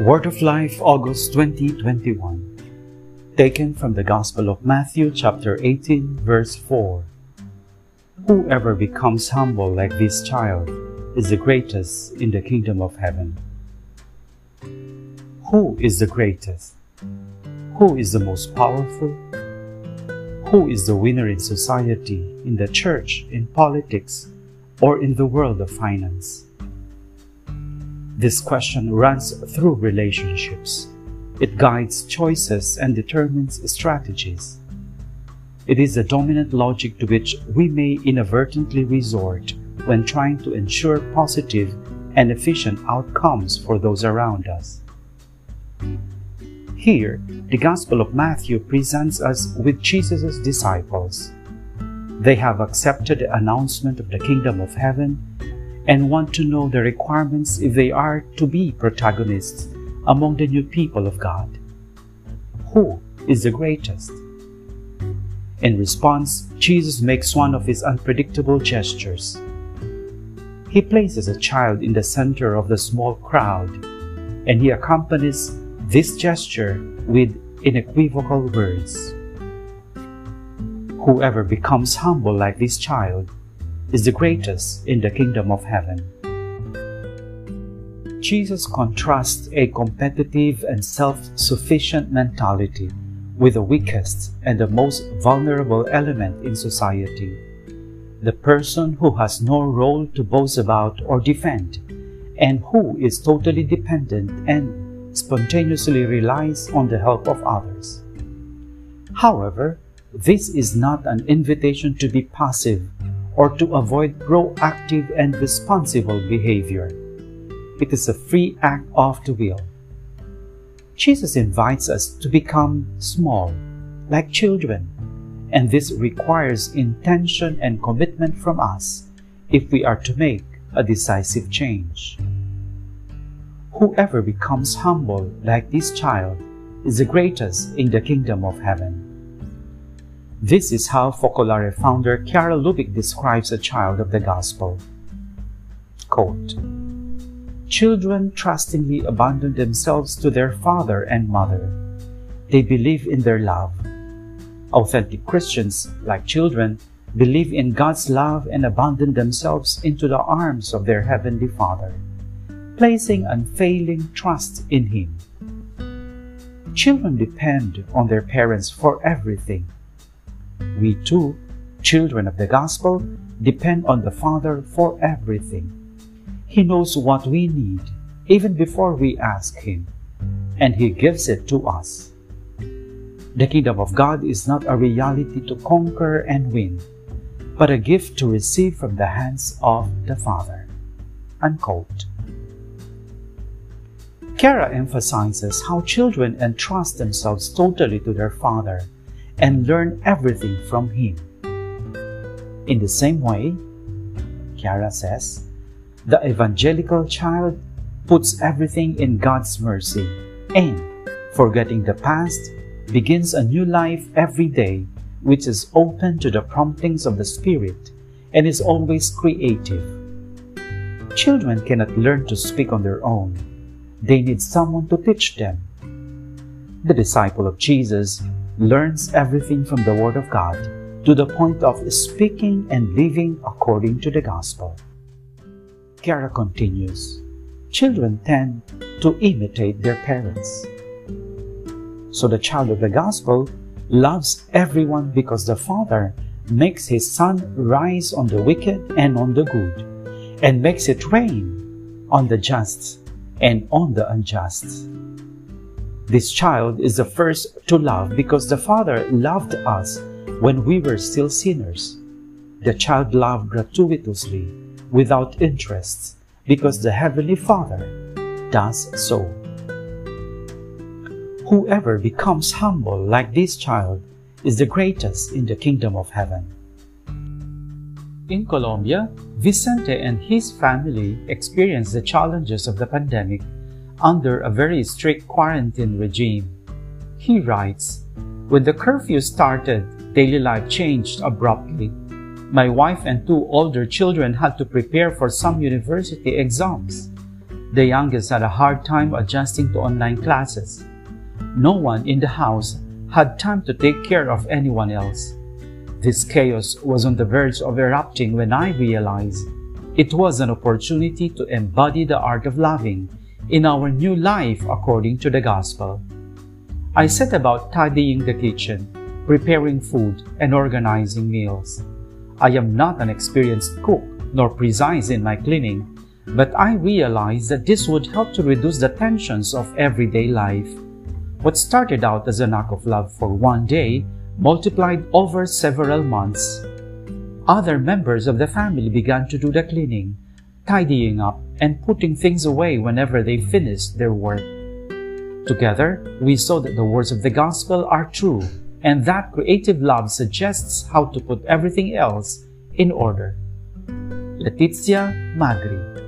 Word of Life, August 2021. Taken from the Gospel of Matthew, chapter 18, verse 4. Whoever becomes humble like this child is the greatest in the kingdom of heaven. Who is the greatest? Who is the most powerful? Who is the winner in society, in the church, in politics, or in the world of finance? This question runs through relationships. It guides choices and determines strategies. It is the dominant logic to which we may inadvertently resort when trying to ensure positive and efficient outcomes for those around us. Here, the Gospel of Matthew presents us with Jesus' disciples. They have accepted the announcement of the kingdom of heaven and want to know the requirements if they are to be protagonists among the new people of God. Who is the greatest? In response, Jesus makes one of his unpredictable gestures. He places a child in the center of the small crowd, and he accompanies this gesture with unequivocal words. Whoever becomes humble like this child is the greatest in the kingdom of heaven. Jesus contrasts a competitive and self sufficient mentality with the weakest and the most vulnerable element in society the person who has no role to boast about or defend, and who is totally dependent and spontaneously relies on the help of others. However, this is not an invitation to be passive or to avoid proactive and responsible behavior. It is a free act of the will. Jesus invites us to become small, like children, and this requires intention and commitment from us if we are to make a decisive change. Whoever becomes humble like this child is the greatest in the kingdom of heaven. This is how Focolare founder Chiara Lubich describes a child of the gospel. Quote, Children trustingly abandon themselves to their father and mother. They believe in their love. Authentic Christians, like children, believe in God's love and abandon themselves into the arms of their Heavenly Father, placing unfailing trust in Him. Children depend on their parents for everything we too, children of the gospel, depend on the Father for everything. He knows what we need even before we ask Him, and He gives it to us. The kingdom of God is not a reality to conquer and win, but a gift to receive from the hands of the Father. Unquote. Chiara emphasizes how children entrust themselves totally to their Father and learn everything from him. In the same way, Chiara says, the evangelical child puts everything in God's mercy and, forgetting the past, begins a new life every day which is open to the promptings of the Spirit and is always creative. Children cannot learn to speak on their own. They need someone to teach them. The disciple of Jesus learns everything from the Word of God to the point of speaking and living according to the gospel. Chiara continues Children tend to imitate their parents. So the child of the gospel loves everyone because the Father makes his sun rise on the wicked and on the good, and makes it rain on the just and on the unjust. This child is the first to love because the Father loved us when we were still sinners. The child loved gratuitously, without interests, because the Heavenly Father does so. Whoever becomes humble like this child is the greatest in the kingdom of heaven. In Colombia, Vicente and his family experienced the challenges of the pandemic under a very strict quarantine regime. He writes, When the curfew started, daily life changed abruptly. My wife and two older children had to prepare for some university exams. The youngest had a hard time adjusting to online classes. No one in the house had time to take care of anyone else. This chaos was on the verge of erupting when I realized it was an opportunity to embody the art of loving in our new life according to the gospel. I set about tidying the kitchen, preparing food, and organizing meals. I am not an experienced cook nor precise in my cleaning, but I realized that this would help to reduce the tensions of everyday life. What started out as an act of love for one day multiplied over several months. Other members of the family began to do the cleaning, tidying up, and putting things away whenever they finish their work. Together, we saw that the words of the gospel are true and that creative love suggests how to put everything else in order. Letizia Magri